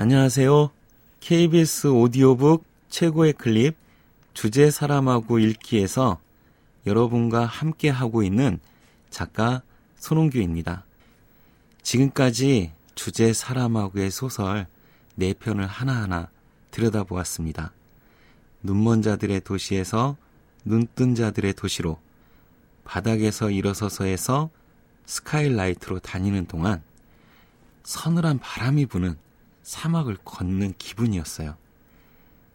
안녕하세요. KBS 오디오북 최고의 클립 주제 사람하고 읽기에서 여러분과 함께 하고 있는 작가 손홍규입니다. 지금까지 주제 사람하고의 소설 4편을 하나하나 들여다보았습니다. 눈먼 자들의 도시에서 눈뜬 자들의 도시로 바닥에서 일어서서에서 스카일라이트로 다니는 동안 서늘한 바람이 부는 사막을 걷는 기분이었어요.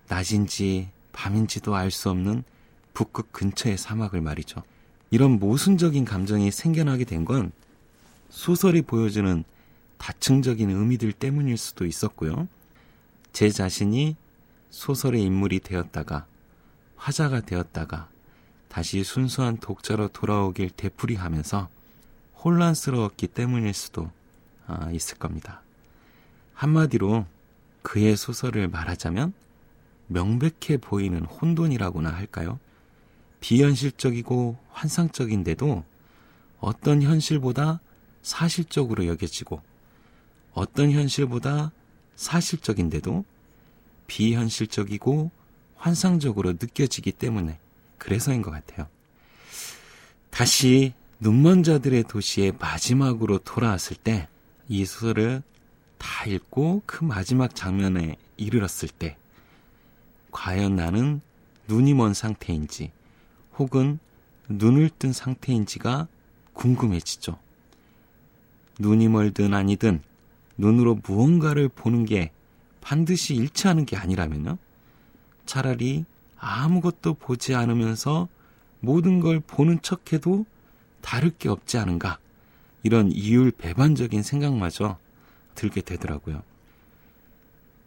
낮인지 밤인지도 알 수 없는 북극 근처의 사막을 말이죠. 이런 모순적인 감정이 생겨나게 된 건 소설이 보여주는 다층적인 의미들 때문일 수도 있었고요. 제 자신이 소설의 인물이 되었다가 화자가 되었다가 다시 순수한 독자로 돌아오길 되풀이하면서 혼란스러웠기 때문일 수도 아, 있을 겁니다. 한마디로 그의 소설을 말하자면 명백해 보이는 혼돈이라고나 할까요? 비현실적이고 환상적인데도 어떤 현실보다 사실적으로 여겨지고 어떤 현실보다 사실적인데도 비현실적이고 환상적으로 느껴지기 때문에 그래서인 것 같아요. 다시 눈먼 자들의 도시의 마지막으로 돌아왔을 때 이 소설을 다 읽고 그 마지막 장면에 이르렀을 때 과연 나는 눈이 먼 상태인지 혹은 눈을 뜬 상태인지가 궁금해지죠. 눈이 멀든 아니든 눈으로 무언가를 보는 게 반드시 일치하는 게 아니라면요. 차라리 아무것도 보지 않으면서 모든 걸 보는 척해도 다를 게 없지 않은가. 이런 이율 배반적인 생각마저 들게 되더라고요.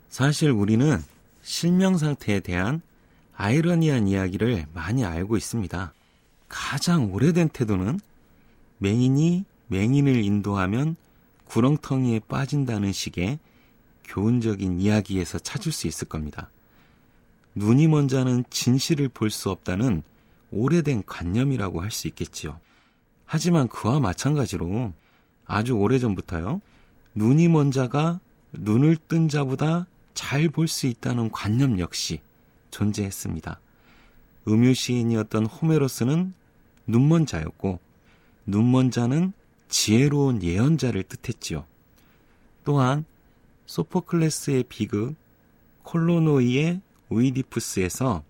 사실 우리는 실명 상태에 대한 아이러니한 이야기를 많이 알고 있습니다. 가장 오래된 태도는 맹인이 맹인을 인도하면 구렁텅이에 빠진다는 식의 교훈적인 이야기에서 찾을 수 있을 겁니다. 눈이 먼 자는 진실을 볼 수 없다는 오래된 관념이라고 할 수 있겠지요. 하지만 그와 마찬가지로 아주 오래전부터요. 눈이 먼 자가 눈을 뜬 자보다 잘 볼 수 있다는 관념 역시 존재했습니다. 음유 시인이었던 호메로스는 눈먼 자였고 눈먼 자는 지혜로운 예언자를 뜻했지요. 또한 소포클레스의 비극 콜로노이의 오이디푸스에서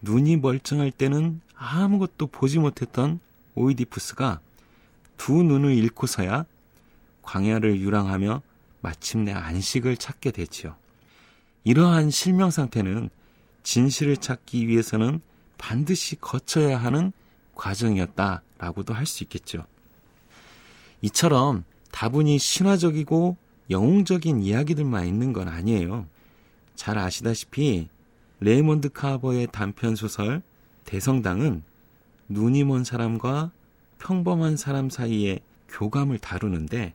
눈이 멀쩡할 때는 아무것도 보지 못했던 오이디푸스가 두 눈을 잃고서야 광야를 유랑하며 마침내 안식을 찾게 되지요. 이러한 실명 상태는 진실을 찾기 위해서는 반드시 거쳐야 하는 과정이었다라고도 할 수 있겠죠. 이처럼 다분히 신화적이고 영웅적인 이야기들만 있는 건 아니에요. 잘 아시다시피 레이몬드 카버의 단편 소설 대성당은 눈이 먼 사람과 평범한 사람 사이의 교감을 다루는데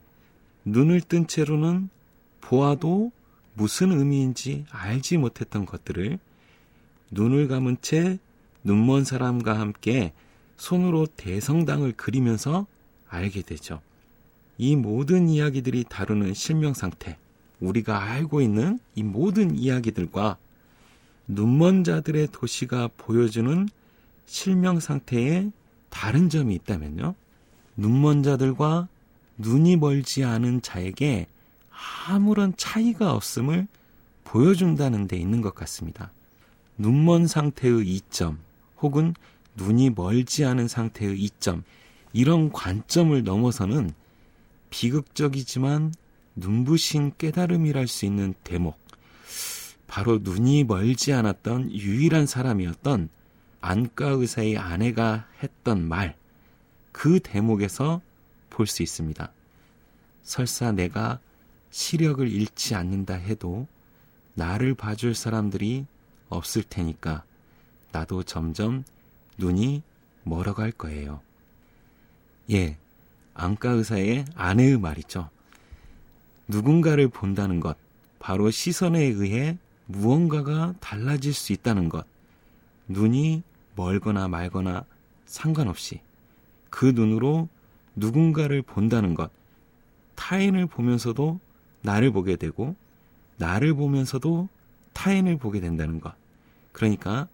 눈을 뜬 채로는 보아도 무슨 의미인지 알지 못했던 것들을 눈을 감은 채 눈먼 사람과 함께 손으로 대성당을 그리면서 알게 되죠. 이 모든 이야기들이 다루는 실명 상태, 우리가 알고 있는 이 모든 이야기들과 눈먼 자들의 도시가 보여주는 실명 상태에 다른 점이 있다면요. 눈먼 자들과 눈이 멀지 않은 자에게 아무런 차이가 없음을 보여준다는 데 있는 것 같습니다. 눈먼 상태의 이점 혹은 눈이 멀지 않은 상태의 이점 이런 관점을 넘어서는 비극적이지만 눈부신 깨달음이랄 수 있는 대목 바로 눈이 멀지 않았던 유일한 사람이었던 안과 의사의 아내가 했던 말, 그 대목에서 볼 수 있습니다. 설사 내가 시력을 잃지 않는다 해도 나를 봐줄 사람들이 없을 테니까 나도 점점 눈이 멀어갈 거예요. 예, 안과 의사의 아내의 말이죠. 누군가를 본다는 것, 바로 시선에 의해 무언가가 달라질 수 있다는 것, 눈이 멀거나 말거나 상관없이 그 눈으로 누군가를 본다는 것, 타인을 보면서도 나를 보게 되고, 나를 보면서도 타인을 보게 된다는 것. 그러니까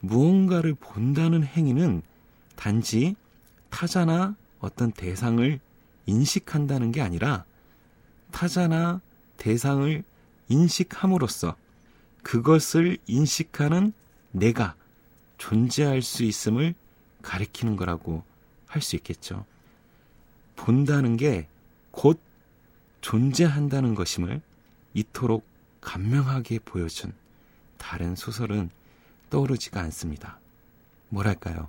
무언가를 본다는 행위는 단지 타자나 어떤 대상을 인식한다는 게 아니라 타자나 대상을 인식함으로써 그것을 인식하는 내가 존재할 수 있음을 가리키는 거라고 할 수 있겠죠. 본다는 게 곧 존재한다는 것임을 이토록 간명하게 보여준 다른 소설은 떠오르지가 않습니다. 뭐랄까요?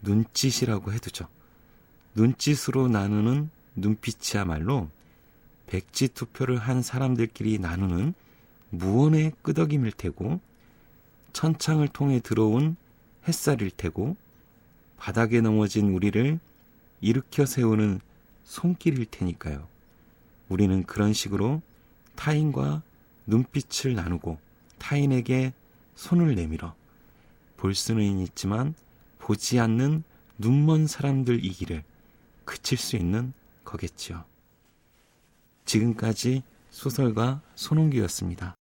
눈짓이라고 해두죠. 눈짓으로 나누는 눈빛이야말로 백지 투표를 한 사람들끼리 나누는 무언의 끄덕임일 테고 천창을 통해 들어온 햇살일 테고 바닥에 넘어진 우리를 일으켜 세우는 손길일 테니까요. 우리는 그런 식으로 타인과 눈빛을 나누고 타인에게 손을 내밀어 볼 수는 있지만 보지 않는 눈먼 사람들이기를 그칠 수 있는 거겠지요. 지금까지 소설가 손홍규였습니다.